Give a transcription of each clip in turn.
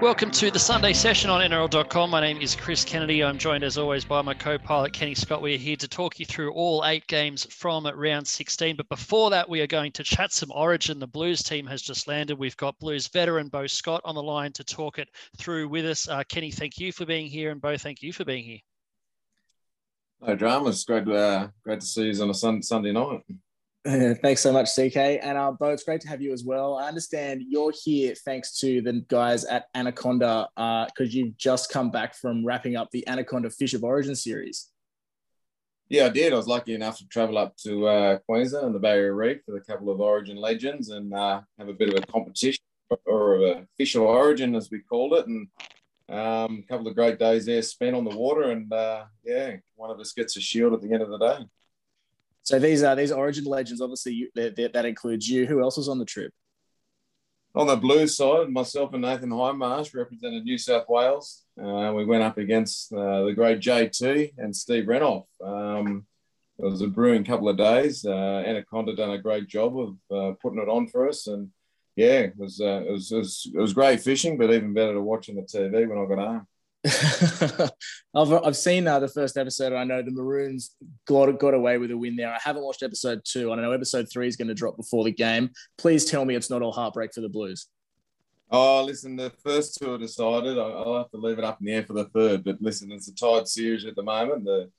Welcome to the Sunday session on NRL.com. My name is Chris Kennedy. I'm joined as always by my co pilot Kenny Scott. We're here to talk you through all eight games from round 16. But before that, we are going to chat some Origin. The Blues team has just landed. We've got Blues veteran Beau Scott on the line to talk it through with us. Uh, Kenny, thank you for being here, and Beau, thank you for being here. No dramas. Great, uh, great to see you on a sun, Sunday night. Thanks so much, CK. And uh, Beau, it's great to have you as well. I understand you're here thanks to the guys at Anaconda because uh, you've just come back from wrapping up the Anaconda Fish of Origin series. Yeah, I did. I was lucky enough to travel up to uh, Queensland and the Barrier Reef with a couple of Origin legends and uh, have a bit of a competition or a fish of Origin, as we called it, and um, a couple of great days there spent on the water. And uh, yeah, one of us gets a shield at the end of the day. So these are these Origin legends. Obviously, you, that, that includes you. Who else was on the trip? On the Blues side, myself and Nathan Hindmarsh represented New South Wales. Uh, we went up against uh, the great JT and Steve Renouf. Um, it was a brewing couple of days. Uh, Anaconda done a great job of uh, putting it on for us, and yeah, it was, uh, it was, it was it was great fishing, but even better to watch on the TV when I got home. I've, I've seen uh, the first episode. I know the Maroons got got away with a win there. I haven't watched episode two. I don't know episode three is going to drop before the game. Please tell me it's not all heartbreak for the Blues. Oh, listen, the first two are decided. I'll have to leave it up in the air for the third. But listen, it's a tied series at the moment. The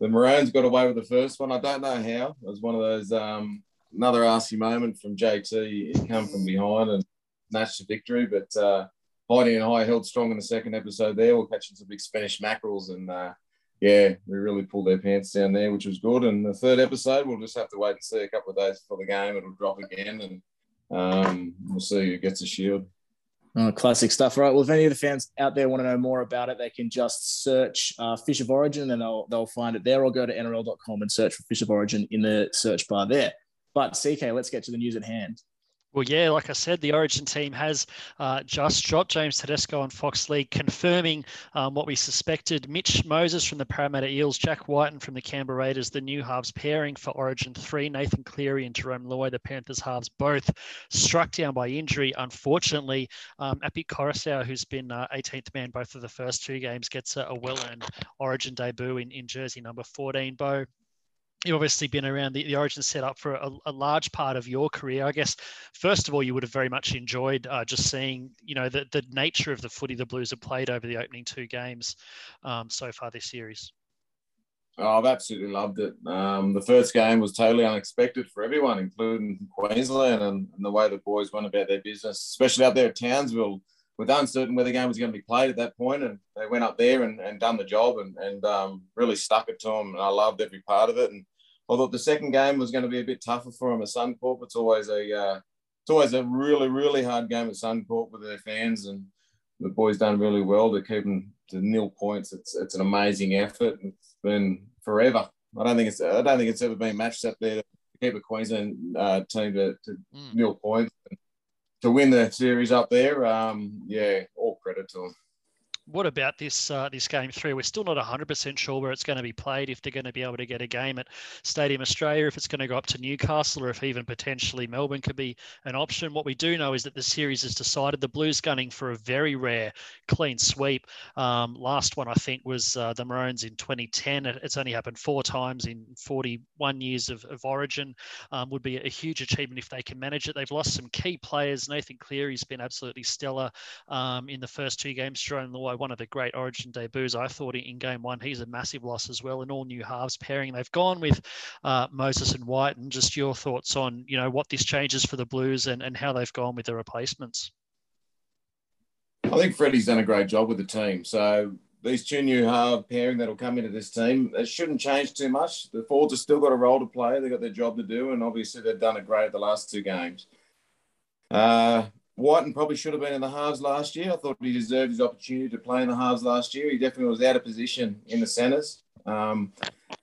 the Maroons got away with the first one. I don't know how. It was one of those um, another arsey moment from JT. He come from behind and snatched the victory, but. Uh, Hindy and I held strong in the second episode there. We're catching some big Spanish mackerels and uh, yeah, we really pulled their pants down there, which was good. And the third episode, we'll just have to wait and see a couple of days before the game. It'll drop again and um, we'll see who gets a shield. Oh, classic stuff, right? Well, if any of the fans out there want to know more about it, they can just search uh, Fish of Origin and they'll, they'll find it there or go to NRL.com and search for Fish of Origin in the search bar there. But CK, let's get to the news at hand. Well, yeah, like I said, the Origin team has uh, just dropped James Tedesco on Fox League, confirming um, what we suspected. Mitch Moses from the Parramatta Eels, Jack Wighton from the Canberra Raiders, the new halves pairing for Origin 3, Nathan Cleary and Jarome Luai, the Panthers halves, both struck down by injury. Unfortunately, um, Api who's been uh, 18th man both of the first two games, gets a, a well earned Origin debut in, in jersey number 14. Beau, you've obviously been around the, the origin setup for a, a, large part of your career. I guess first of all you would have very much enjoyed uh, just seeing you know the, the nature of the footy the blues have played over the opening two games um, so far this series. Oh, i've absolutely loved it. Um, the first game was totally unexpected for everyone including queensland and, and the way the boys went about their business especially out there at townsville with uncertain where the game was going to be played at that point, and they went up there and, and done the job and, and um, really stuck it to them. And I loved every part of it. And I thought the second game was going to be a bit tougher for them at Suncorp. It's always a uh, it's always a really really hard game at Suncorp with their fans, and the boys done really well to keep them to nil points. It's it's an amazing effort. It's been forever. I don't think it's I don't think it's ever been matched up there to keep a Queensland uh, team to, to mm. nil points to win the series up there. Um, yeah, all credit to them what about this uh, this game three? We're still not 100% sure where it's going to be played. If they're going to be able to get a game at Stadium Australia, if it's going to go up to Newcastle, or if even potentially Melbourne could be an option. What we do know is that the series is decided. The Blues gunning for a very rare clean sweep. Um, last one I think was uh, the Maroons in 2010. It's only happened four times in 41 years of, of Origin. Um, would be a huge achievement if they can manage it. They've lost some key players. Nathan Cleary's been absolutely stellar um, in the first two games. Jarome Luai one of the great Origin debuts. I thought in game one, he's a massive loss as well. In all new halves pairing, they've gone with uh, Moses and White. And just your thoughts on you know what this changes for the Blues and, and how they've gone with the replacements. I think Freddie's done a great job with the team. So these two new half pairing that'll come into this team, it shouldn't change too much. The Fords have still got a role to play. They've got their job to do, and obviously they've done it great at the last two games. Uh, Wighton probably should have been in the halves last year. I thought he deserved his opportunity to play in the halves last year. He definitely was out of position in the centres. Um,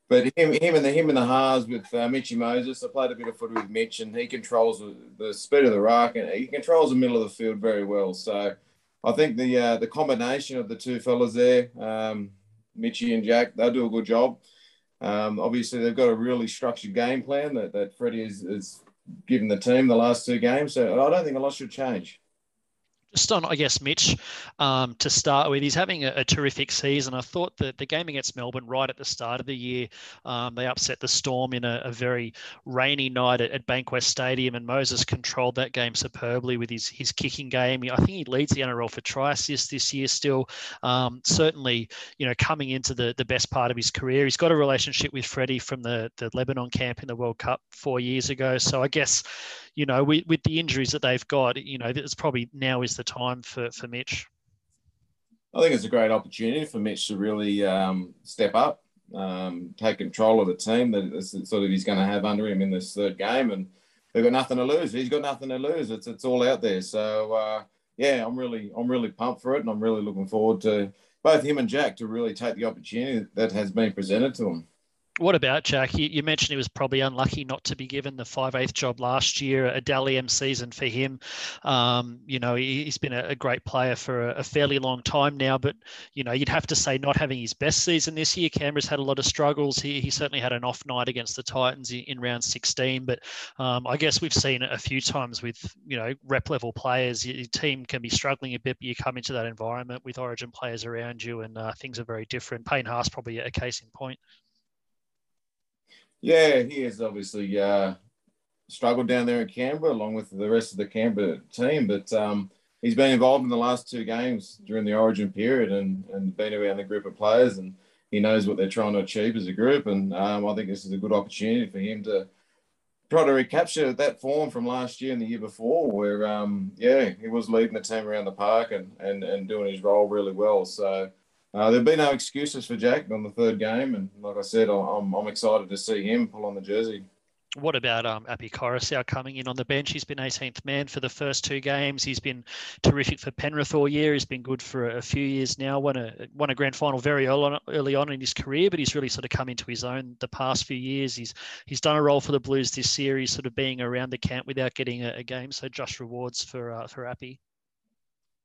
but him, him and the him in the halves with uh, Mitchy Moses, I played a bit of footy with Mitch, and he controls the speed of the rock, and he controls the middle of the field very well. So I think the uh, the combination of the two fellas there, um, Mitchy and Jack, they'll do a good job. Um, obviously, they've got a really structured game plan that, that Freddie is given the team the last two games. So I don't think a lot should change. Just on, I guess, Mitch, um, to start with, he's having a, a, terrific season. I thought that the game against Melbourne right at the start of the year, um, they upset the Storm in a, a very rainy night at, at, Bankwest Stadium, and Moses controlled that game superbly with his his kicking game. I think he leads the NRL for try assists this year still. Um, certainly, you know, coming into the, the best part of his career. He's got a relationship with Freddie from the, the Lebanon camp in the World Cup four years ago. So I guess, you know, with, with the injuries that they've got, you know, it's probably now is the time for, for Mitch. I think it's a great opportunity for Mitch to really um, step up, um, take control of the team that sort of he's going to have under him in this third game, and they've got nothing to lose. He's got nothing to lose. It's it's all out there. So uh, yeah, I'm really I'm really pumped for it, and I'm really looking forward to both him and Jack to really take the opportunity that has been presented to them what about Jack? You, you, mentioned he was probably unlucky not to be given the five eighth job last year, a Dally M season for him. Um, you know, he, has been a, a, great player for a, a, fairly long time now, but you know, you'd have to say not having his best season this year. Canberra's had a lot of struggles. He, he certainly had an off night against the Titans in, in round 16, but um, I guess we've seen it a few times with you know rep level players. Your team can be struggling a bit, but you come into that environment with Origin players around you, and uh, things are very different. Payne Haas probably a case in point. Yeah, he has obviously uh, struggled down there in Canberra along with the rest of the Canberra team, but um, he's been involved in the last two games during the Origin period and, and been around the group of players, and he knows what they're trying to achieve as a group. And um, I think this is a good opportunity for him to try to recapture that form from last year and the year before, where um, yeah, he was leading the team around the park and and and doing his role really well. So uh, there'll be no excuses for Jack on the third game, and like I said, I'm, I'm excited to see him pull on the jersey. What about um, Api Koroisau coming in on the bench? He's been 18th man for the first two games. He's been terrific for Penrith all year. He's been good for a few years now. Won a won a grand final very early on, early on in his career, but he's really sort of come into his own the past few years. He's he's done a role for the Blues this series, sort of being around the camp without getting a, a game. So just rewards for uh, for Api.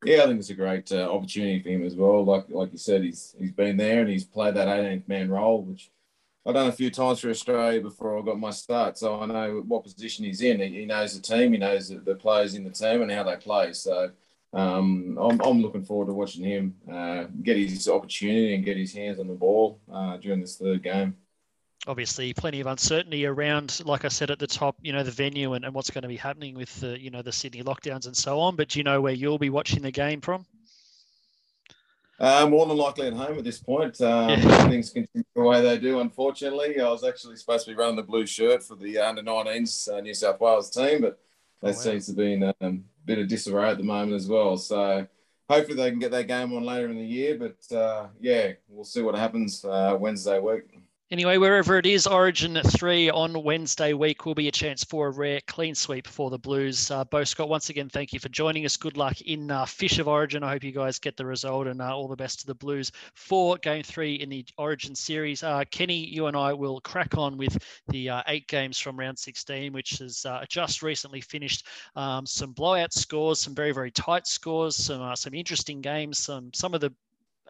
Yeah, I think it's a great uh, opportunity for him as well. Like like you said, he's he's been there and he's played that 18th man role, which I've done a few times for Australia before I got my start. So I know what position he's in. He, he knows the team, he knows the players in the team and how they play. So um, I'm, I'm looking forward to watching him uh, get his opportunity and get his hands on the ball uh, during this third game obviously plenty of uncertainty around, like I said at the top, you know, the venue and, and what's going to be happening with the, you know, the Sydney lockdowns and so on. But do you know where you'll be watching the game from? Uh, more than likely at home at this point. Um, yeah. Things continue the way they do, unfortunately. I was actually supposed to be running the blue shirt for the under 19s uh, New South Wales team, but that oh, wow. seems to be in a um, bit of disarray at the moment as well. So hopefully they can get that game on later in the year. But uh, yeah, we'll see what happens uh, Wednesday week. Anyway, wherever it is, Origin 3 on Wednesday week will be a chance for a rare clean sweep for the Blues. Uh, Beau Scott, once again, thank you for joining us. Good luck in uh, Fish of Origin. I hope you guys get the result and uh, all the best to the Blues for game three in the Origin series. Uh, Kenny, you and I will crack on with the uh, eight games from round 16, which has uh, just recently finished. Um, some blowout scores, some very, very tight scores, some, some interesting games, some, some of the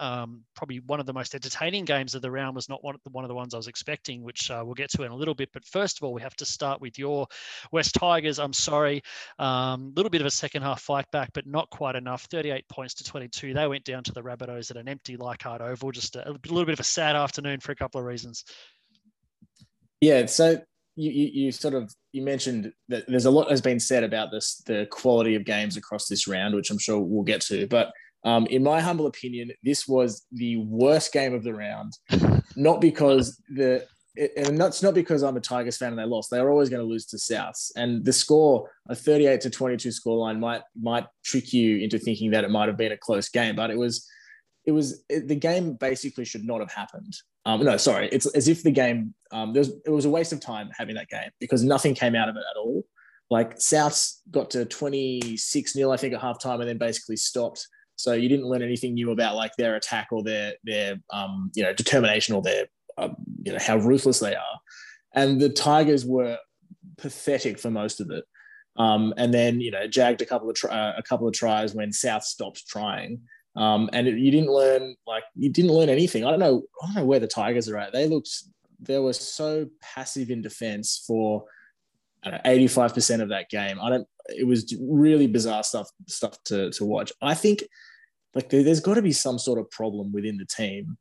um, probably one of the most entertaining games of the round was not one of the, one of the ones I was expecting, which uh, we'll get to in a little bit. But first of all, we have to start with your Wests Tigers. I'm sorry, a um, little bit of a second half fight back, but not quite enough. 38 points to 22. They went down to the Rabbitohs at an empty Leichhardt Oval. Just a, a little bit of a sad afternoon for a couple of reasons. Yeah, so you, you, you, sort of you mentioned that there's a lot has been said about this the quality of games across this round, which I'm sure we'll get to. But um, in my humble opinion, this was the worst game of the round. Not because the and that's not because I'm a Tigers fan and they lost. They were always going to lose to Souths. And the score, a 38 to 22 scoreline, might might trick you into thinking that it might have been a close game. But it was, it was it, the game basically should not have happened. Um, no, sorry, it's as if the game um, there was, it was a waste of time having that game because nothing came out of it at all. Like Souths got to 26 nil, I think, at halftime, and then basically stopped so you didn't learn anything new about like their attack or their their um, you know determination or their uh, you know how ruthless they are. And the Tigers were pathetic for most of it. Um, and then you know jagged a couple of tri- uh, a couple of tries when South stopped trying. Um, and it, you didn't learn like you didn't learn anything. I don't know. I don't know where the Tigers are at. They looked they were so passive in defense for eighty five percent of that game. I don't it was really bizarre stuff stuff to to watch. I think like there, has got to be some sort of problem within the team,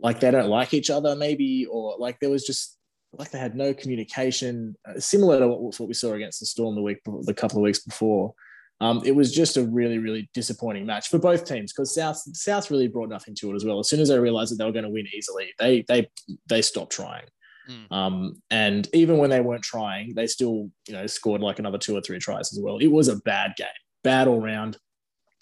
like they don't like each other maybe, or like there was just like they had no communication, uh, similar to what, what we saw against the Storm the week the couple of weeks before. Um, it was just a really, really disappointing match for both teams because South South really brought nothing to it as well. As soon as they realized that they were going to win easily, they they they stopped trying. Mm. Um, and even when they weren't trying, they still you know scored like another two or three tries as well. It was a bad game, bad all round.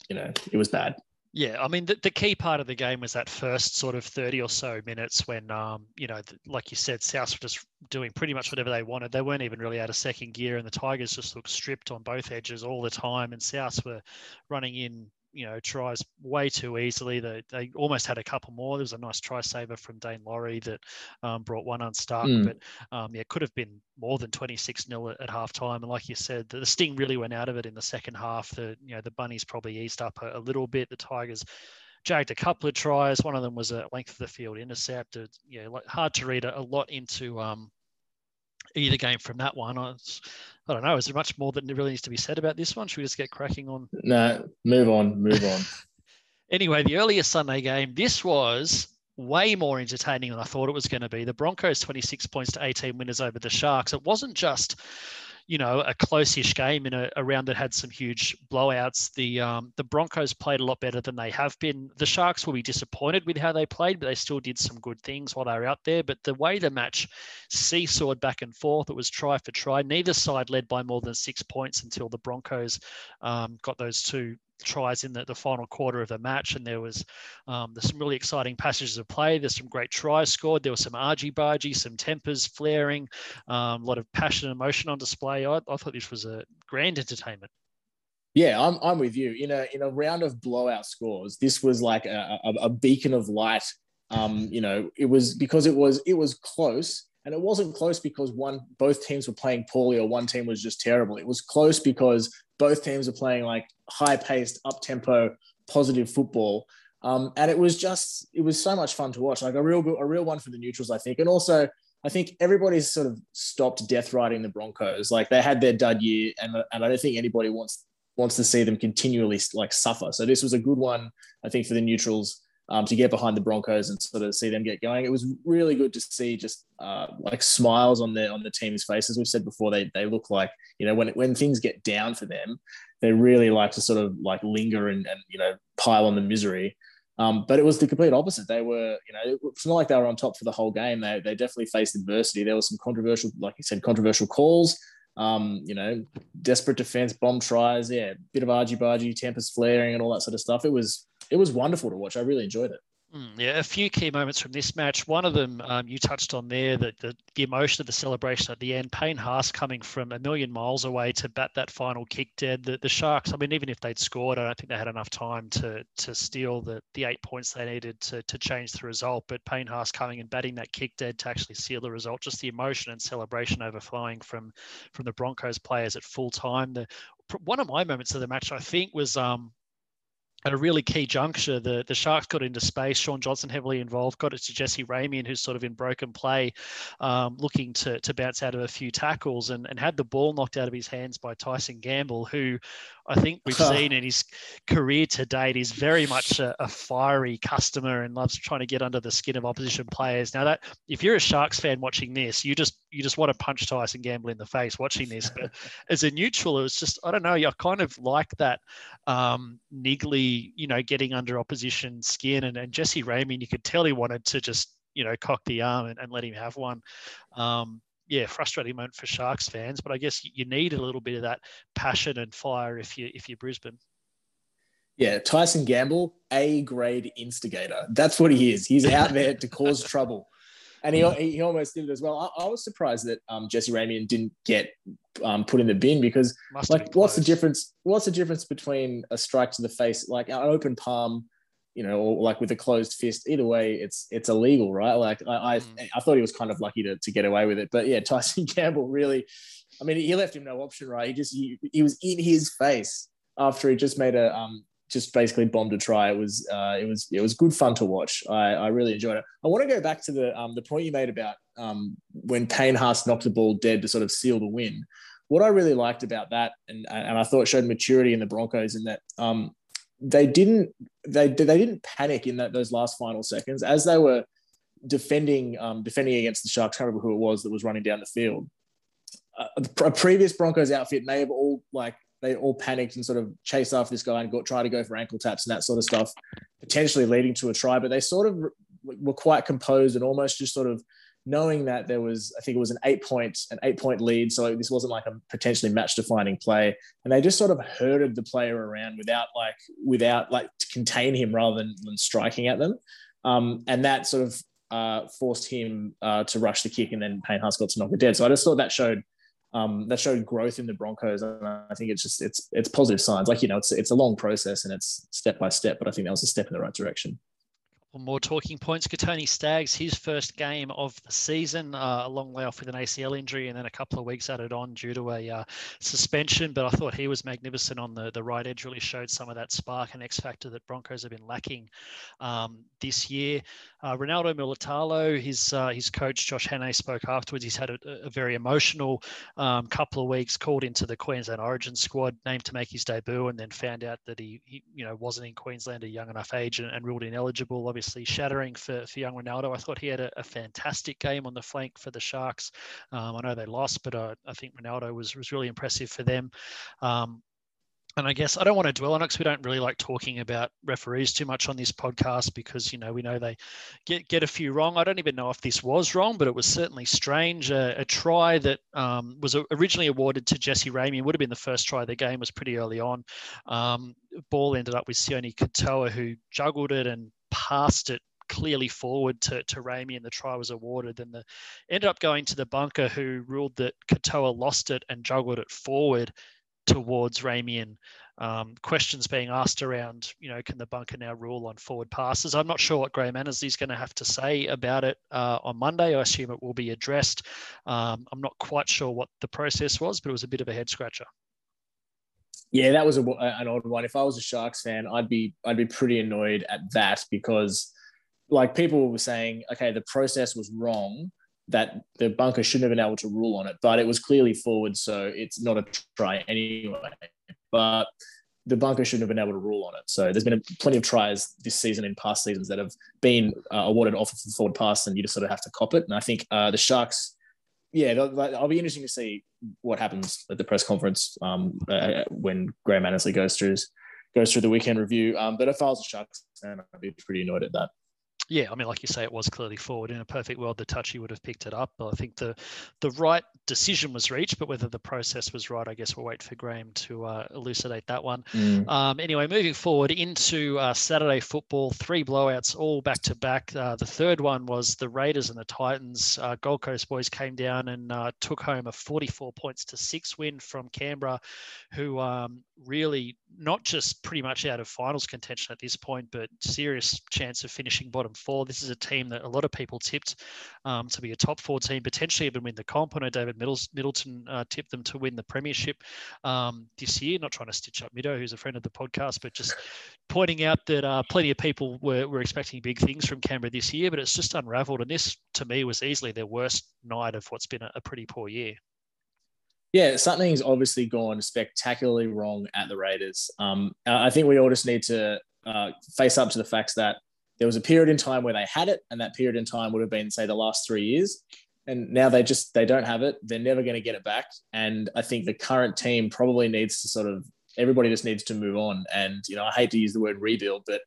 You know, it was bad. Yeah, I mean, the, the key part of the game was that first sort of 30 or so minutes when, um, you know, like you said, South were just doing pretty much whatever they wanted. They weren't even really out of second gear, and the Tigers just looked stripped on both edges all the time. And South were running in you know, tries way too easily. They, they almost had a couple more. There was a nice try saver from Daine Laurie that um, brought one unstuck, mm. but um, yeah, could have been more than 26 nil at, at halftime. And like you said, the, the, sting really went out of it in the second half. The you know the bunnies probably eased up a, a little bit. The Tigers jagged a couple of tries. One of them was a length of the field intercept. It, yeah, hard to read a, a lot into um, either game from that one. I, don't know. Is there much more that really needs to be said about this one? Should we just get cracking on? No, move on, move on. anyway, the earlier Sunday game, this was way more entertaining than I thought it was going to be. The Broncos 26 points to 18 winners over the Sharks. It wasn't just you know, a close-ish game in a, a, round that had some huge blowouts. The um, the Broncos played a lot better than they have been. The Sharks will be disappointed with how they played, but they still did some good things while they were out there. But the way the match seesawed back and forth, it was try for try. Neither side led by more than six points until the Broncos um, got those two tries in the, the final quarter of the match, and there was um, there's some really exciting passages of play. There's some great tries scored. There was some argy bargy, some tempers flaring, um, a lot of passion and emotion on display. I, I thought this was a grand entertainment. Yeah, I'm, I'm with you. In a in a round of blowout scores, this was like a, a, a beacon of light. Um, you know, it was because it was it was close, and it wasn't close because one both teams were playing poorly or one team was just terrible. It was close because both teams are playing like high paced, up tempo, positive football. Um, and it was just, it was so much fun to watch. Like a real, a real one for the neutrals, I think. And also, I think everybody's sort of stopped death riding the Broncos. Like they had their dud year, and, and I don't think anybody wants wants to see them continually like suffer. So this was a good one, I think, for the neutrals um, to get behind the Broncos and sort of see them get going. It was really good to see just uh, like smiles on the on the team's faces. We've said before they they look like you know when when things get down for them, they really like to sort of like linger and, and you know pile on the misery. Um, but it was the complete opposite. They were, you know, it's not like they were on top for the whole game. They, they definitely faced adversity. There was some controversial, like you said, controversial calls. Um, you know, desperate defense, bomb tries, yeah, bit of argy bargy, tempers flaring, and all that sort of stuff. It was it was wonderful to watch. I really enjoyed it. Mm, yeah, a few key moments from this match. One of them um, you touched on there, that the, the emotion of the celebration at the end. Payne Haas coming from a million miles away to bat that final kick dead. The, the Sharks, I mean, even if they'd scored, I don't think they had enough time to to steal the, the eight points they needed to, to change the result. But Payne Haas coming and batting that kick dead to actually seal the result, just the emotion and celebration overflowing from from the Broncos players at full time. The one of my moments of the match, I think, was um, at a really key juncture, the, the Sharks got into space. Shaun Johnson heavily involved, got it to Jesse Ramien, who's sort of in broken play, um, looking to, to bounce out of a few tackles and, and had the ball knocked out of his hands by Tyson Gamble, who I think we've seen in his career to date is very much a, a, fiery customer and loves trying to get under the skin of opposition players. Now that if you're a Sharks fan watching this, you just you just want to punch Tyson Gamble in the face watching this. But as a neutral, it was just I don't know. I kind of like that um, niggly, you know, getting under opposition skin. And, and Jesse Ramien, you could tell he wanted to just you know cock the arm and, and let him have one. Um, yeah, frustrating moment for Sharks fans, but I guess you need a little bit of that passion and fire if you if you're Brisbane. Yeah, Tyson Gamble, A grade instigator. That's what he is. He's out there to cause trouble. And he, he almost did it as well. I, I was surprised that um, Jesse Ramien didn't get um, put in the bin because, Must like, what's the difference? What's the difference between a strike to the face, like an open palm, you know, or like with a closed fist. Either way, it's it's illegal, right? Like I I, mm. I thought he was kind of lucky to, to get away with it, but yeah, Tyson Gamble really, I mean, he left him no option, right? He just he, he was in his face after he just made a um just basically bombed a try. It was uh, it was it was good fun to watch. I, I really enjoyed it. I want to go back to the um, the point you made about um, when Payne Haas knocked the ball dead to sort of seal the win. what I really liked about that, and and I thought showed maturity in the Broncos in that um, they didn't they they didn't panic in that those last final seconds as they were defending um, defending against the Sharks. I can't remember who it was that was running down the field. Uh, a previous Broncos outfit may have all like they all panicked and sort of chased after this guy and got try to go for ankle taps and that sort of stuff, potentially leading to a try. But they sort of were quite composed and almost just sort of knowing that there was, I think it was an eight point, an eight point lead. So this wasn't like a potentially match defining play. And they just sort of herded the player around without like, without like to contain him rather than, than striking at them. Um, and that sort of uh, forced him uh, to rush the kick and then Payne Haas got to knock it dead. So I just thought that showed um, that showed growth in the Broncos, and I think it's just it's it's positive signs. Like you know, it's it's a long process and it's step by step, but I think that was a step in the right direction more talking points. Kotoni Staggs, his first game of the season, uh, a long way off with an ACL injury, and then a couple of weeks added on due to a uh, suspension. But I thought he was magnificent on the, the right edge, really showed some of that spark and X factor that Broncos have been lacking um, this year. Uh, Ronaldo Mulitalo, his uh, his coach Josh Hannay spoke afterwards. He's had a, a very emotional um, couple of weeks. Called into the Queensland Origin squad, named to make his debut, and then found out that he, he you know wasn't in Queensland at a young enough age and, and ruled ineligible. Obviously shattering for, for young Ronaldo. I thought he had a, a fantastic game on the flank for the Sharks. Um, I know they lost, but uh, I think Ronaldo was was really impressive for them. Um, and I guess I don't want to dwell on it because we don't really like talking about referees too much on this podcast because you know we know they get get a few wrong. I don't even know if this was wrong, but it was certainly strange. A, a try that um, was originally awarded to Jesse Ramien would have been the first try of the game. Was pretty early on. Um, ball ended up with Sione Katoa who juggled it and passed it clearly forward to, to Ramien and the try was awarded. Then the ended up going to the bunker who ruled that Katoa lost it and juggled it forward towards Ramien. Um, questions being asked around, you know, can the bunker now rule on forward passes? I'm not sure what Graham Annesley is going to have to say about it uh, on Monday. I assume it will be addressed. Um, I'm not quite sure what the process was, but it was a bit of a head scratcher. Yeah, that was a, an odd one. If I was a Sharks fan, I'd be I'd be pretty annoyed at that because, like, people were saying, okay, the process was wrong, that the bunker shouldn't have been able to rule on it, but it was clearly forward, so it's not a try anyway. But the bunker shouldn't have been able to rule on it. So there's been plenty of tries this season in past seasons that have been uh, awarded off of the forward pass, and you just sort of have to cop it. And I think uh, the Sharks, yeah, I'll be interesting to see what happens at the press conference um, uh, when Graham Annesley goes through goes through the weekend review. Um, but if I was a Sharks fan, I'd be pretty annoyed at that yeah, I mean, like you say, it was clearly forward. In a perfect world, the touchy would have picked it up. But I think the the right decision was reached, but whether the process was right, I guess we'll wait for Graham to uh, elucidate that one. Mm. Um, anyway, moving forward into uh, Saturday football, three blowouts all back to back. Uh, the third one was the Raiders and the Titans. Uh, Gold Coast boys came down and uh, took home a 44 points to six win from Canberra, who um, really not just pretty much out of finals contention at this point, but serious chance of finishing bottom four. This is a team that a lot of people tipped um, to be a top four team, potentially even win the comp. I know David Middleton uh, tipped them to win the premiership um, this year. Not trying to stitch up Mido, who's a friend of the podcast, but just pointing out that uh, plenty of people were, were expecting big things from Canberra this year, but it's just unravelled. And this, to me, was easily their worst night of what's been a, a pretty poor year yeah, something's obviously gone spectacularly wrong at the Raiders. Um, I think we all just need to uh, face up to the facts that there was a period in time where they had it, and that period in time would have been, say, the last three years. And now they just they don't have it. They're never going to get it back. And I think the current team probably needs to sort of everybody just needs to move on. And you know, I hate to use the word rebuild, but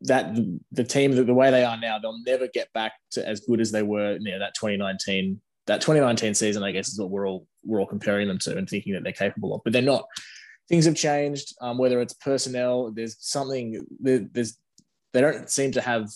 that the team the way they are now, they'll never get back to as good as they were. You know, that 2019 that 2019 season, I guess, is what we're all we're all comparing them to and thinking that they're capable of, but they're not. Things have changed. Um, whether it's personnel, there's something. There's they don't seem to have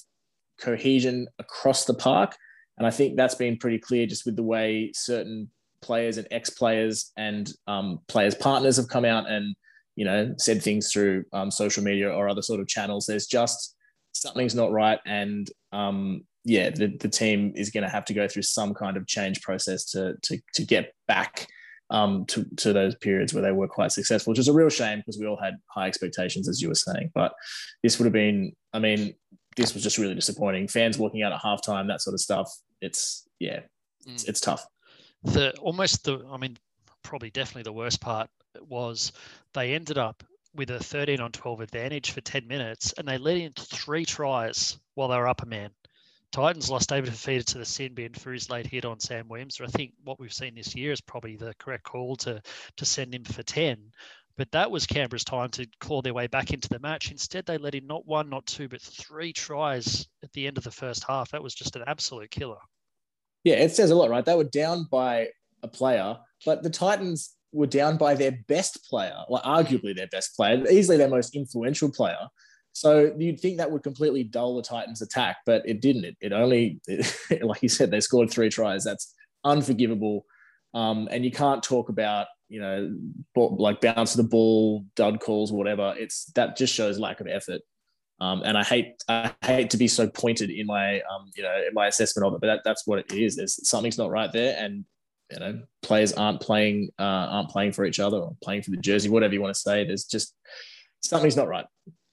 cohesion across the park, and I think that's been pretty clear just with the way certain players and ex players and um, players partners have come out and you know said things through um, social media or other sort of channels. There's just something's not right, and um, yeah, the, the team is going to have to go through some kind of change process to to, to get back um, to, to those periods where they were quite successful, which is a real shame because we all had high expectations, as you were saying. But this would have been, I mean, this was just really disappointing. Fans walking out at halftime, that sort of stuff. It's yeah, it's, mm. it's tough. The almost the, I mean, probably definitely the worst part was they ended up with a 13 on 12 advantage for 10 minutes and they let in three tries while they were up a man. Titans lost David Fifita to the sin bin for his late hit on Sam Williams. I think what we've seen this year is probably the correct call to to send him for 10. But that was Canberra's time to claw their way back into the match. Instead, they let in not one, not two, but three tries at the end of the first half. That was just an absolute killer. Yeah, it says a lot, right? They were down by a player, but the Titans were down by their best player, or arguably their best player, easily their most influential player. So you'd think that would completely dull the Titans' attack, but it didn't. It, it only, it, like you said, they scored three tries. That's unforgivable. Um, and you can't talk about, you know, like bounce of the ball, dud calls, whatever. It's that just shows lack of effort. Um, and I hate I hate to be so pointed in my um, you know in my assessment of it, but that, that's what it is. There's something's not right there, and you know players aren't playing uh, aren't playing for each other or playing for the jersey, whatever you want to say. There's just something's not right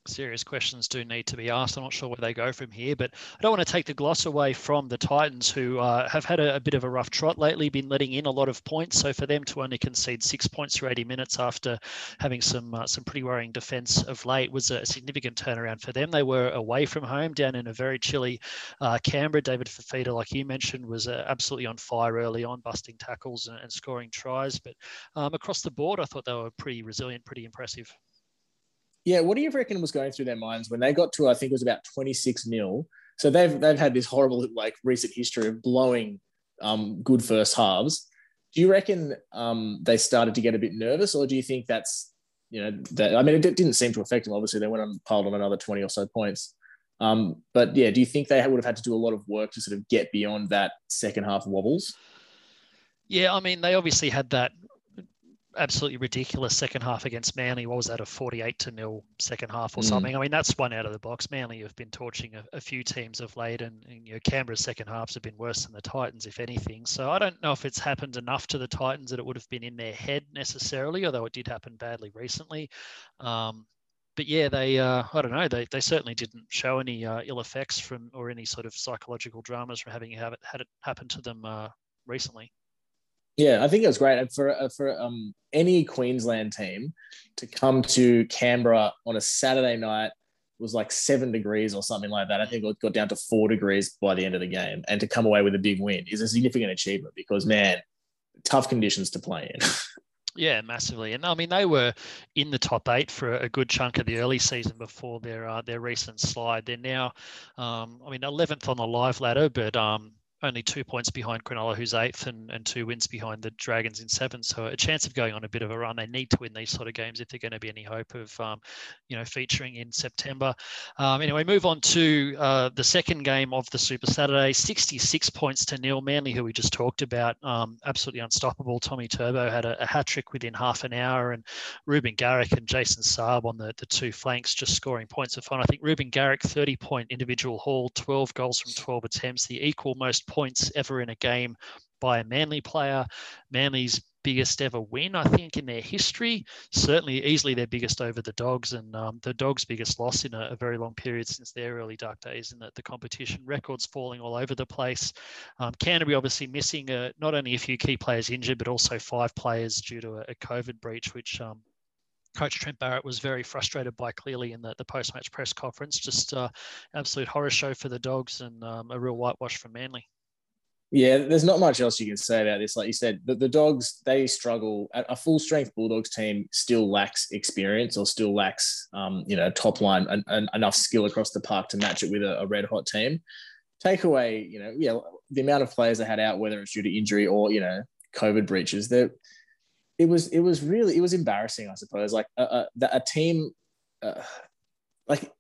serious questions do need to be asked. I'm not sure where they go from here, but I don't want to take the gloss away from the Titans, who uh, have had a, a, bit of a rough trot lately, been letting in a lot of points. So for them to only concede six points for 80 minutes after having some uh, some pretty worrying defence of late was a significant turnaround for them. They were away from home, down in a very chilly uh, Canberra. David Fifita, like you mentioned, was uh, absolutely on fire early on, busting tackles and, and scoring tries. But um, across the board, I thought they were pretty resilient, pretty impressive. Yeah, what do you reckon was going through their minds when they got to I think it was about 26 nil? So they've they've had this horrible like recent history of blowing um, good first halves. Do you reckon um, they started to get a bit nervous, or do you think that's you know that I mean it didn't seem to affect them. Obviously, they went on piled on another 20 or so points. Um, but yeah, do you think they would have had to do a lot of work to sort of get beyond that second half wobbles? Yeah, I mean, they obviously had that absolutely ridiculous second half against Manly. What was that, a 48 to nil second half or mm. something? I mean, that's one out of the box. Manly have been torching a, a few teams of late, and, and, you know, Canberra's second halves have been worse than the Titans, if anything. So I don't know if it's happened enough to the Titans that it would have been in their head necessarily, although it did happen badly recently. Um, but yeah, they uh, I don't know they, they certainly didn't show any uh, ill effects from or any sort of psychological dramas from having have it, had it happen to them uh, recently. Yeah, I think it was great. For uh, for um, any Queensland team to come to Canberra on a Saturday night was like seven degrees or something like that. I think it got down to four degrees by the end of the game, and to come away with a big win is a significant achievement because man, tough conditions to play in. Yeah, massively, and I mean they were in the top eight for a good chunk of the early season before their uh, their recent slide. They're now, um, I mean, eleventh on the live ladder, but um, only two points behind Cronulla, who's eighth, and, and two wins behind the Dragons in seventh. So a chance of going on a bit of a run. They need to win these sort of games if they're going to be any hope of, um, you know, featuring in September. Um, anyway, move on to uh, the second game of the Super Saturday. 66 points to Neil Manly, who we just talked about, um, absolutely unstoppable. Tommy Turbo had a, a hat trick within half an hour, and Reuben Garrick and Jason Saab on the, the two flanks just scoring points of fun. I think Reuben Garrick 30 point individual haul, 12 goals from 12 attempts, the equal most points ever in a game by a Manly player. Manly's biggest ever win, I think, in their history. Certainly, easily their biggest over the Dogs, and um, the Dogs' biggest loss in a, a, very long period since their early dark days in the, the competition. Records falling all over the place. Um, Canterbury obviously missing uh, not only a few key players injured, but also five players due to a, a COVID breach, which um, Coach Trent Barrett was very frustrated by clearly in the, the post match press conference. Just uh, absolute horror show for the Dogs and um, a real whitewash for Manly. Yeah, there's not much else you can say about this. Like you said, the, the dogs they struggle. A full strength Bulldogs team still lacks experience or still lacks, um, you know, top line and, enough skill across the park to match it with a, a red hot team. Take away, you know, yeah, the amount of players they had out, whether it's due to injury or you know, COVID breaches. That it was it was really it was embarrassing, I suppose. Like a, a, a team, uh, like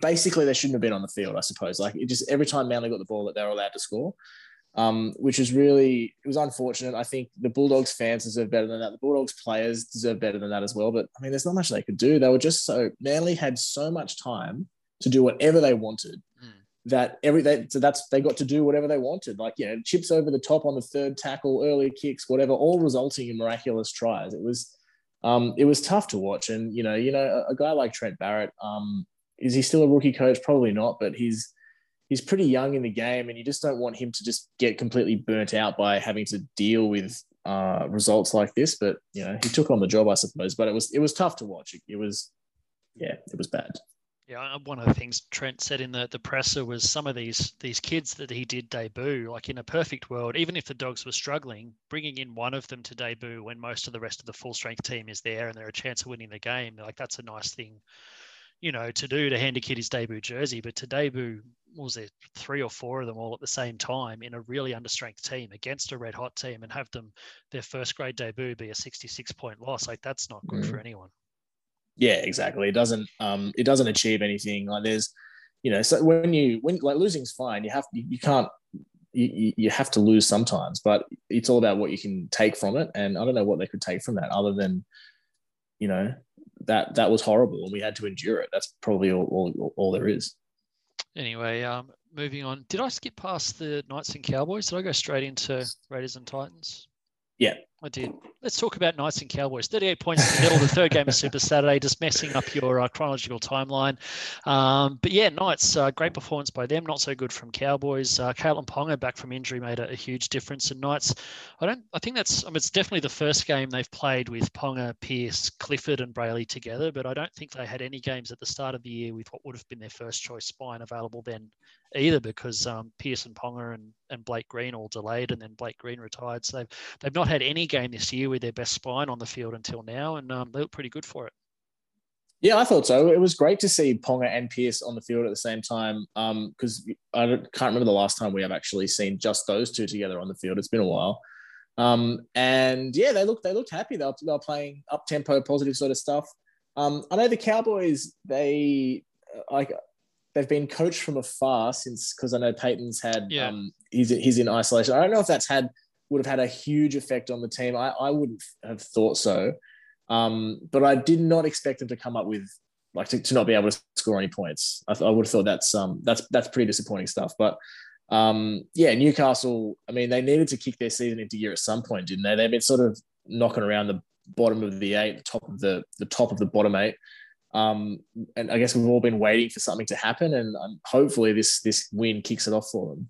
basically they shouldn't have been on the field, I suppose. Like it just every time Manly got the ball that they were allowed to score, um, which was really it was unfortunate. I think the Bulldogs fans deserve better than that. The Bulldogs players deserve better than that as well. But I mean, there's not much they could do. They were just so Manly had so much time to do whatever they wanted. Mm. That every they, so that's they got to do whatever they wanted, like you know, chips over the top on the third tackle, early kicks, whatever, all resulting in miraculous tries. It was um, it was tough to watch. And you know, you know, a, a guy like Trent Barrett, um, is he still a rookie coach? Probably not, but he's he's pretty young in the game, and you just don't want him to just get completely burnt out by having to deal with uh, results like this. But you know, he took on the job, I suppose. But it was it was tough to watch. It, it was, yeah, it was bad. Yeah, one of the things Trent said in the, the presser was some of these these kids that he did debut, like in a perfect world, even if the dogs were struggling, bringing in one of them to debut when most of the rest of the full strength team is there and they're a chance of winning the game, like that's a nice thing, you know, to do to hand a kid his debut jersey. But to debut, was there three or four of them all at the same time in a really understrength team against a red hot team and have them their first grade debut be a 66 point loss, like that's not good mm. for anyone. Yeah, exactly. It doesn't um it doesn't achieve anything. Like there's, you know, so when you when like losing's fine. You have you, you can't you, you have to lose sometimes, but it's all about what you can take from it. And I don't know what they could take from that other than, you know, that that was horrible and we had to endure it. That's probably all, all, all there is. Anyway, um, moving on. Did I skip past the Knights and Cowboys? Did I go straight into Raiders and Titans? Yeah, I did. Let's talk about Knights and Cowboys. 38 points in the middle, of the third game of Super Saturday, just messing up your uh, chronological timeline. Um, but yeah, Knights, uh, great performance by them. Not so good from Cowboys. Uh, Kalyn Ponga back from injury made a, a, huge difference. And Knights, I don't, I think that's, I mean, it's definitely the first game they've played with Ponga, Pearce, Clifford, and Brailey together. But I don't think they had any games at the start of the year with what would have been their first choice spine available then either because um, Pearce and Ponga and, and Blake Green all delayed and then Blake Green retired. So they've, they've not had any game this year with their best spine on the field until now, and um, they look pretty good for it. Yeah, I thought so. It was great to see Ponga and Pearce on the field at the same time because um, I can't remember the last time we have actually seen just those two together on the field. It's been a while. Um, and yeah, they looked they looked happy. They were, they were playing up tempo, positive sort of stuff. Um, I know the Cowboys. They like they've been coached from afar since because I know Payten's had yeah. um, he's he's in isolation. I don't know if that's had would have had a huge effect on the team. I, I wouldn't have thought so, um, but I did not expect them to come up with like to, to not be able to score any points. I, th- I would have thought that's um that's that's pretty disappointing stuff. But um, yeah, Newcastle. I mean, they needed to kick their season into gear at some point, didn't they? They've been sort of knocking around the bottom of the eight, the top of the the top of the bottom eight. Um, and I guess we've all been waiting for something to happen, and um, hopefully this this win kicks it off for them.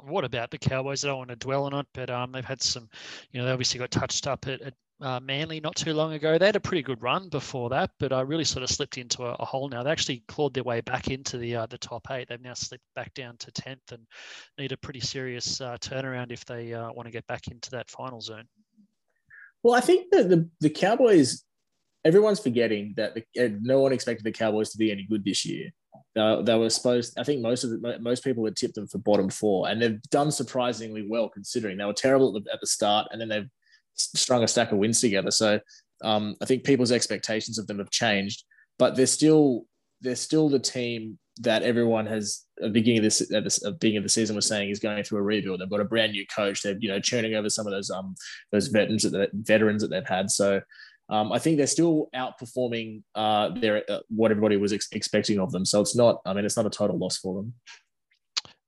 What about the Cowboys? I don't want to dwell on it, but um, they've had some, you know, they obviously got touched up at, at uh, Manly not too long ago. They had a pretty good run before that, but I uh, really sort of slipped into a, a, hole now. They actually clawed their way back into the uh, the top eight. They've now slipped back down to tenth and need a pretty serious uh, turnaround if they uh, want to get back into that final zone. Well, I think that the, the Cowboys everyone's forgetting that the, no one expected the Cowboys to be any good this year. They were supposed. I think most of the, most people had tipped them for bottom four, and they've done surprisingly well considering they were terrible at the, at the start, and then they've strung a stack of wins together. So um, I think people's expectations of them have changed, but they're still they're still the team that everyone has at the beginning of this at the beginning of the season was saying is going through a rebuild. They've got a brand new coach. They're you know churning over some of those um those veterans that veterans that they've had. So um, I think they're still outperforming uh, their uh, what everybody was ex- expecting of them. So it's not. I mean, it's not a total loss for them.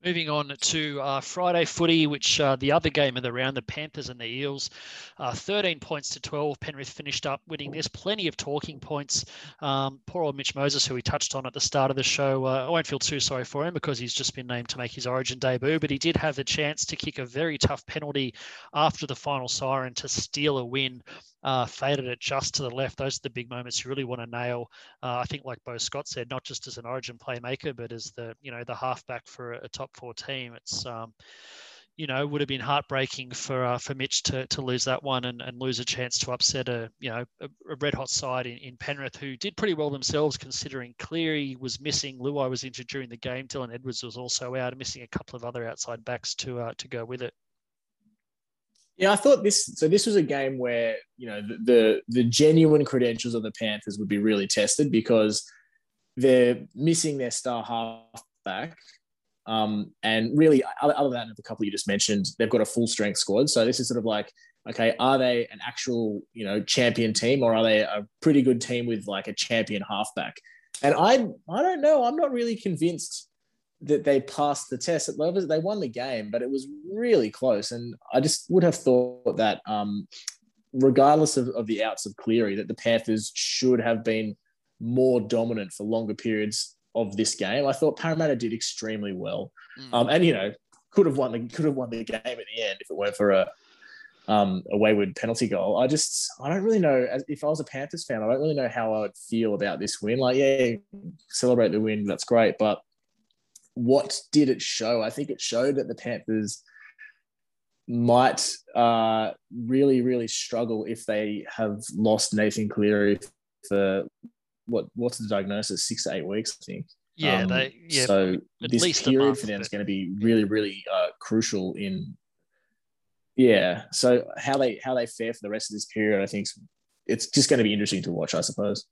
Moving on to uh, Friday footy, which uh, the other game of the round, the Panthers and the Eels, uh, 13 points to 12. Penrith finished up winning. There's plenty of talking points. Um, poor old Mitch Moses, who we touched on at the start of the show, uh, I won't feel too sorry for him because he's just been named to make his origin debut, but he did have the chance to kick a very tough penalty after the final siren to steal a win uh, faded it just to the left. Those are the big moments you really want to nail. Uh, I think, like Beau Scott said, not just as an Origin playmaker, but as the you know the halfback for a, a top four team. It's um, you know would have been heartbreaking for uh, for Mitch to, to lose that one and, and lose a chance to upset a you know a, a red hot side in, in Penrith who did pretty well themselves considering Cleary was missing, Luai was injured during the game, Dylan Edwards was also out, missing a couple of other outside backs to uh, to go with it. Yeah, I thought this. So this was a game where you know the, the the, genuine credentials of the Panthers would be really tested because they're missing their star halfback, um, and really other than the couple you just mentioned, they've got a full strength squad. So this is sort of like, okay, are they an actual you know champion team or are they a pretty good team with like a champion halfback? And I I don't know. I'm not really convinced that they passed the test at Lovers. They won the game, but it was really close. And I just would have thought that, um, regardless of, of the outs of Cleary, that the Panthers should have been more dominant for longer periods of this game. I thought Parramatta did extremely well, mm. um, and you know could have won the could have won the game at the end if it weren't for a um, a wayward penalty goal. I just I don't really know. If I was a Panthers fan, I don't really know how I would feel about this win. Like, yeah, celebrate the win, that's great, but what did it show? I think it showed that the Panthers might uh, really, really struggle if they have lost Nathan Cleary for what what's the diagnosis? Six to eight weeks, I think. Yeah, um, they yeah. So this period for them is going to be really, really uh, crucial in. Yeah, so how they how they fare for the rest of this period, I think it's just going to be interesting to watch. I suppose.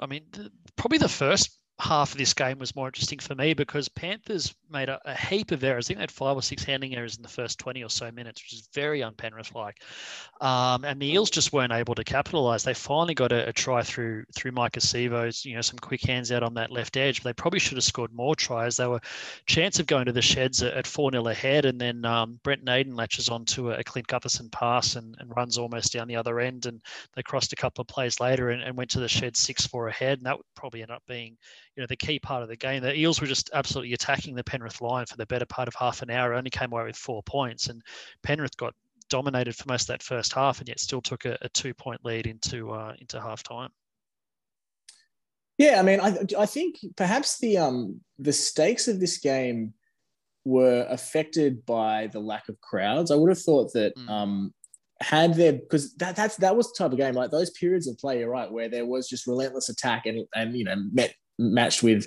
I mean, the, probably the first half of this game was more interesting for me because Panthers made a, a, heap of errors. I think they had five or six handling errors in the first 20 or so minutes, which is very unpenrith like. Um, and the Eels just weren't able to capitalize. They finally got a, a try through through Maika Sivo's, you know, some quick hands out on that left edge. But they probably should have scored more tries. They were chance of going to the sheds at, 4 0 ahead. And then um, Brent Naden latches onto a, a Clint Gutherson pass and, and runs almost down the other end. And they crossed a couple of plays later and, and went to the shed 6 4 ahead. And that would probably end up being you know the key part of the game. The Eels were just absolutely attacking the Penrith line for the better part of half an hour. Only came away with four points, and Penrith got dominated for most of that first half, and yet still took a, a two point lead into uh, into half time. Yeah, I mean, I I think perhaps the um the stakes of this game were affected by the lack of crowds. I would have thought that mm. um had there because that that's that was the type of game like those periods of play, you're right, where there was just relentless attack and and you know met matched with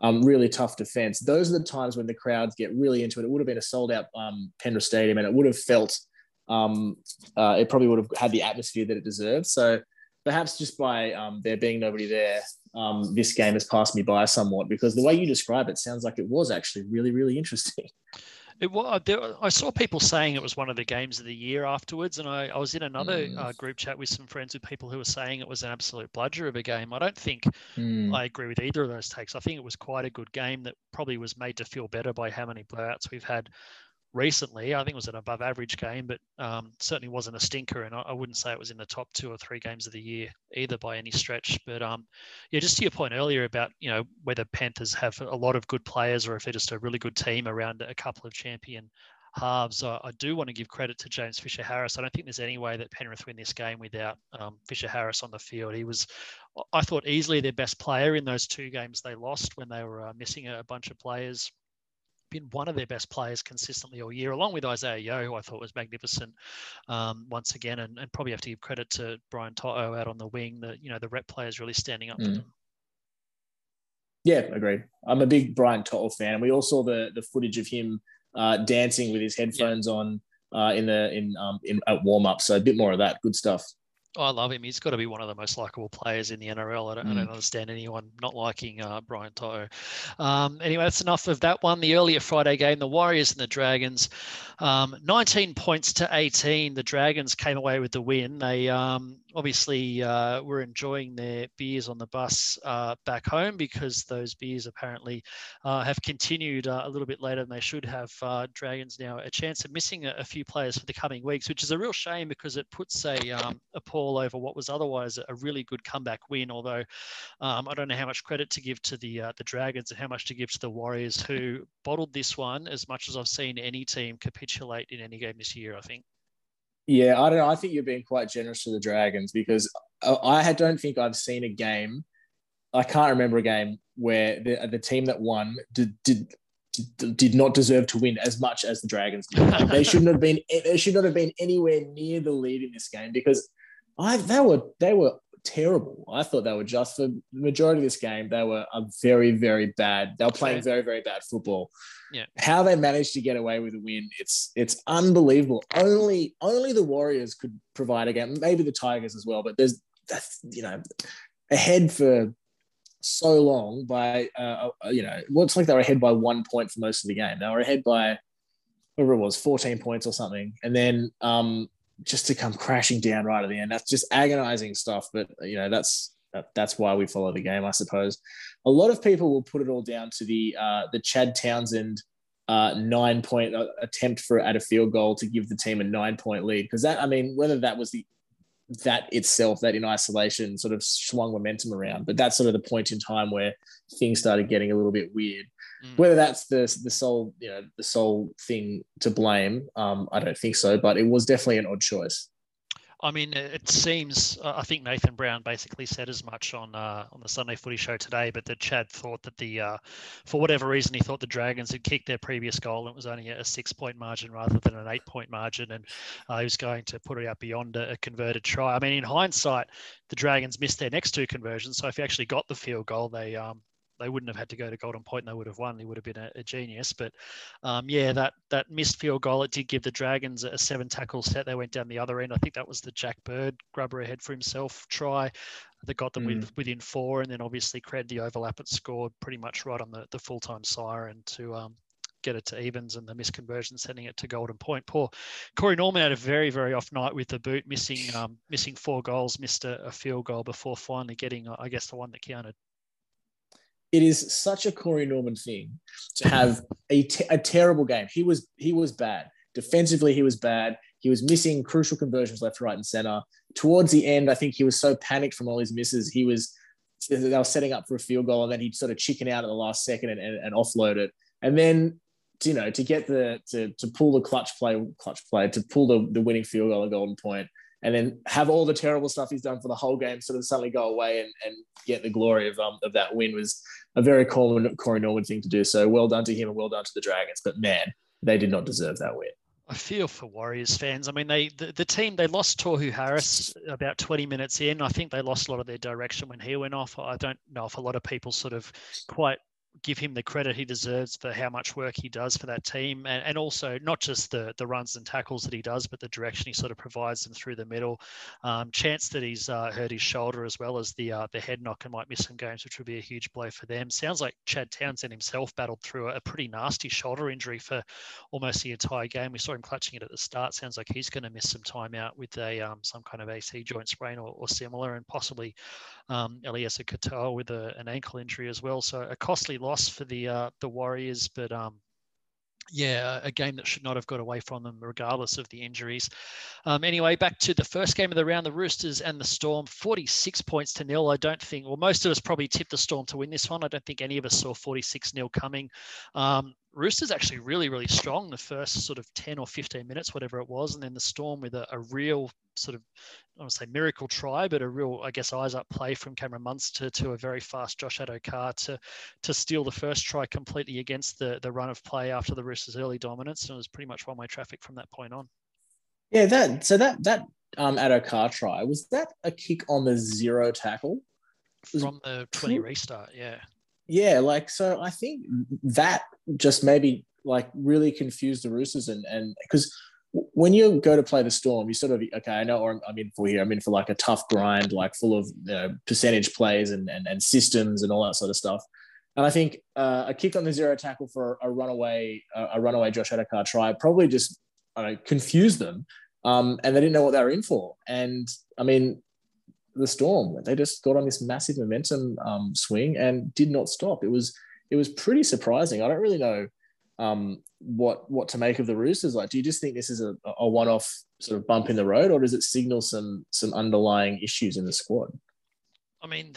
um, really tough defense. Those are the times when the crowds get really into it. It would have been a sold out um, Penrith Stadium and it would have felt, um, uh, it probably would have had the atmosphere that it deserved. So perhaps just by um, there being nobody there, um, this game has passed me by somewhat because the way you describe it sounds like it was actually really, really interesting. It was. I saw people saying it was one of the games of the year afterwards, and I, I was in another mm. uh, group chat with some friends with people who were saying it was an absolute bludger of a game. I don't think mm. I agree with either of those takes. I think it was quite a good game that probably was made to feel better by how many blowouts we've had recently. I think it was an above average game, but um, certainly wasn't a stinker. And I, I, wouldn't say it was in the top two or three games of the year either by any stretch. But um, yeah, just to your point earlier about you know whether Panthers have a lot of good players or if they're just a really good team around a couple of champion halves. I, I do want to give credit to James Fisher Harris. I don't think there's any way that Penrith win this game without um, Fisher Harris on the field. He was, I thought, easily their best player in those two games they lost when they were uh, missing a bunch of players been one of their best players consistently all year, along with Isaah Yeo, who I thought was magnificent um, once again, and, and, probably have to give credit to Brian To'o out on the wing. That you know the rep players really standing up mm. to them. Yeah, agreed. I'm a big Brian To'o fan, and we all saw the the footage of him uh, dancing with his headphones yeah. on uh, in the in um in at warm up. So a bit more of that. Good stuff. I love him. He's got to be one of the most likable players in the NRL. I don't, mm. I don't understand anyone not liking uh, Brian To'o. Um, anyway, that's enough of that one. The earlier Friday game, the Warriors and the Dragons, um, 19 points to 18. The Dragons came away with the win. They um, obviously uh, were enjoying their beers on the bus uh, back home because those beers apparently uh, have continued uh, a little bit later than they should have. Uh, Dragons now a chance of missing a, a, few players for the coming weeks, which is a real shame because it puts a, um, a pall over what was otherwise a really good comeback win. Although um, I don't know how much credit to give to the uh, the Dragons and how much to give to the Warriors who bottled this one as much as I've seen any team capitulate in any game this year. I think. Yeah, I don't know. I think you're being quite generous to the Dragons because I don't think I've seen a game. I can't remember a game where the, the team that won did, did did not deserve to win as much as the Dragons did. they shouldn't have been. They should not have been anywhere near the lead in this game because I they were they were terrible. I thought they were just for the majority of this game. They were a very very bad. They were playing very very bad football. Yeah. How they managed to get away with a win, it's it's unbelievable. Only only the Warriors could provide a game. Maybe the Tigers as well, but there's that's you know ahead for so long by uh, uh you know well, it's like they were ahead by one point for most of the game. They were ahead by whatever it was, 14 points or something. And then um just to come crashing down right at the end. That's just agonizing stuff. But you know, that's that, that's why we follow the game, I suppose. A lot of people will put it all down to the uh, the Chad Townsend uh, nine point uh, attempt for at a field goal to give the team a nine point lead because that I mean whether that was the that itself, that in isolation, sort of swung momentum around. But that's sort of the point in time where things started getting a little bit weird. Mm. Whether that's the the sole you know the sole thing to blame, um, I don't think so. But it was definitely an odd choice. I mean, it seems. I think Nathan Brown basically said as much on uh, on the Sunday Footy Show today, but that Chad thought that the, uh, for whatever reason, he thought the Dragons had kicked their previous goal and it was only a six point margin rather than an eight point margin, and uh, he was going to put it out beyond a, a, converted try. I mean, in hindsight, the Dragons missed their next two conversions, so if he actually got the field goal, they um, they wouldn't have had to go to Golden Point and they would have won. He would have been a, a genius. But um, yeah, that that missed field goal it did give the Dragons a seven tackle set. They went down the other end. I think that was the Jack Bird grubber ahead for himself try that got them mm. with, within four, and then obviously Cred the overlap it scored pretty much right on the the full time siren to um, get it to evens and the misconversion sending it to golden point. Poor Corey Norman had a very very off night with the boot, missing um, missing four goals, missed a, a, field goal before finally getting I guess the one that counted it is such a Corey Norman thing to have a, a terrible game. He was he was bad defensively. He was bad. He was missing crucial conversions left, right, and center. Towards the end, I think he was so panicked from all his misses. He was they were setting up for a field goal, and then he'd sort of chicken out at the last second and, and, and offload it. And then you know to get the to to pull the clutch play, clutch play to pull the, the winning field goal at Golden Point and then have all the terrible stuff he's done for the whole game sort of suddenly go away and, and get the glory of um of that win was a very common Corey Norman thing to do. So well done to him and well done to the Dragons. But man, they did not deserve that win. I feel for Warriors fans. I mean, they the, the team they lost Tohu Harris about 20 minutes in. I think they lost a lot of their direction when he went off. I don't know if a lot of people sort of quite give him the credit he deserves for how much work he does for that team, and, and also not just the the runs and tackles that he does, but the direction he sort of provides them through the middle. Um, chance that he's uh, hurt his shoulder as well as the uh, the head knock and might miss some games, which would be a huge blow for them. Sounds like Chad Townsend himself battled through a, pretty nasty shoulder injury for almost the entire game. We saw him clutching it at the start. Sounds like he's going to miss some time out with a um, some kind of AC joint sprain or, or similar, and possibly um, Eliesa Katoa with a, an ankle injury as well. So a costly loss for the uh, the Warriors, but um, yeah, a game that should not have got away from them, regardless of the injuries. Um, anyway, back to the first game of the round, the Roosters and the Storm, 46 points to nil. I don't think, well, most of us probably tipped the Storm to win this one. I don't think any of us saw 46 nil coming. Um, Roosters actually really, really strong the first sort of 10 or 15 minutes, whatever it was. And then the Storm with a, a real sort of, I don't say miracle try, but a real, I guess, eyes up play from Cameron Munster to a very fast Josh Addo-Carr to, to steal the first try completely against the, the run of play after the Roosters' early dominance. And it was pretty much one way traffic from that point on. Yeah, that so that that um Addo-Carr try was that a kick on the zero tackle from the 20 restart yeah yeah, like so I think that just maybe like really confused the Roosters and and because when you go to play the Storm, you sort of okay, I know what I'm in for here. I'm in for like a tough grind, like full of you know, percentage plays and, and and systems and all that sort of stuff. And I think uh, a kick on the zero tackle for a runaway a runaway Josh Addo-Carr try probably just I don't know, confused them, um, and they didn't know what they were in for. And I mean, the Storm. They just got on this massive momentum um, swing and did not stop. It was it was pretty surprising. I don't really know um, what what to make of the Roosters. Like, do you just think this is a, a one off sort of bump in the road, or does it signal some some underlying issues in the squad? I mean,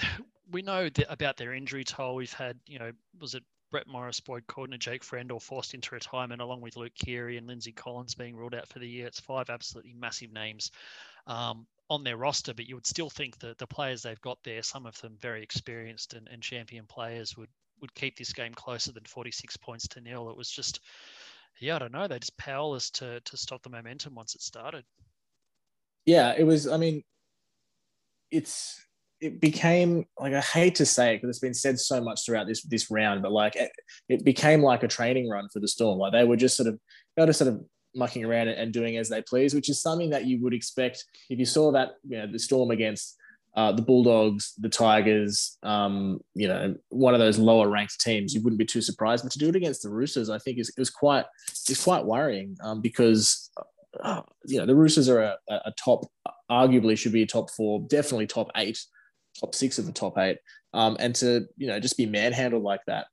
we know about their injury toll. We've had, you know, was it Brett Morris, Boyd Cordner, Jake Friend all forced into retirement, along with Luke Keary and Lindsay Collins being ruled out for the year. It's five absolutely massive names. Um, on their roster, but you would still think that the players they've got there, some of them very experienced and, and champion players, would would keep this game closer than 46 points to nil. It was just, yeah, I don't know. They're just powerless to to stop the momentum once it started. Yeah, it was. I mean, it's it became like I hate to say it because it's been said so much throughout this this round, but like it, it became like a training run for the Storm. Like they were just sort of they were just sort of mucking around and doing as they please, which is something that you would expect if you saw that you know the Storm against uh, the Bulldogs, the Tigers, um, you know, one of those lower ranked teams, you wouldn't be too surprised. But to do it against the Roosters, I think is was quite is quite worrying um, because uh, you know the Roosters are a, a, top, arguably should be a top four, definitely top eight, top six of the top eight, um, and to you know just be manhandled like that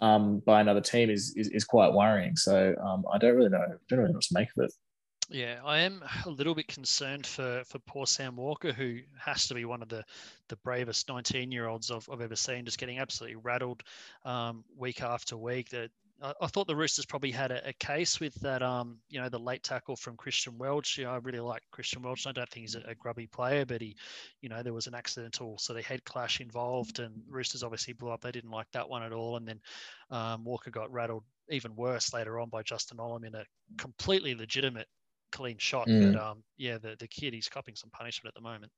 um, by another team is, is, is quite worrying. So um, I don't really know. Don't really know what to make of it. Yeah, I am a little bit concerned for for poor Sam Walker, who has to be one of the the bravest 19 year olds I've, I've ever seen, just getting absolutely rattled um, week after week. That I, I, thought the Roosters probably had a, a, case with that, um, you know, the late tackle from Christian Welch. You know, I really like Christian Welch. I don't think he's a, a, grubby player, but he, you know, there was an accidental sort of head clash involved, and Roosters obviously blew up. They didn't like that one at all, and then um, Walker got rattled even worse later on by Justin Olam in a completely legitimate clean shot. Mm. But um, yeah, the, the kid he's copping some punishment at the moment.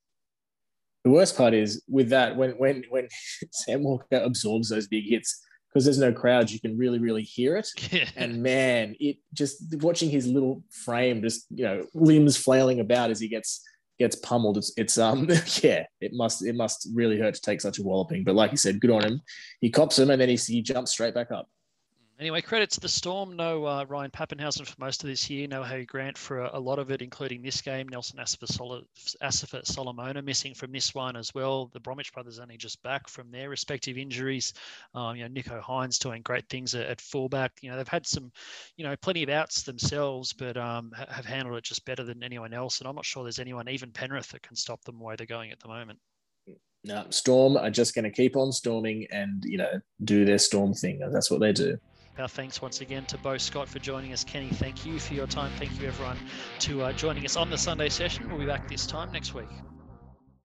The worst part is with that when when when Sam Walker absorbs those big hits because there's no crowds, you can really really hear it. Yeah. And man, it just watching his little frame, just you know, limbs flailing about as he gets gets pummeled. It's it's um yeah, it must it must really hurt to take such a walloping. But like you said, good on him. He cops him and then he he jumps straight back up. Anyway, credit to the Storm. No uh, Ryan Papenhuyzen for most of this year. No Harry Grant for a, a lot of it, including this game. Nelson Asofa Solomona missing from this one as well. The Bromwich brothers only just back from their respective injuries. Um, you know, Nicho Hynes doing great things at, at, fullback. You know, they've had some, you know, plenty of outs themselves, but um, have handled it just better than anyone else. And I'm not sure there's anyone, even Penrith, that can stop them the way they're going at the moment. No, Storm are just going to keep on storming and you know do their Storm thing. That's what they do. Our thanks once again to Beau Scott for joining us. Kenny, thank you for your time. Thank you, everyone, to uh, joining us on the Sunday session. We'll be back this time next week.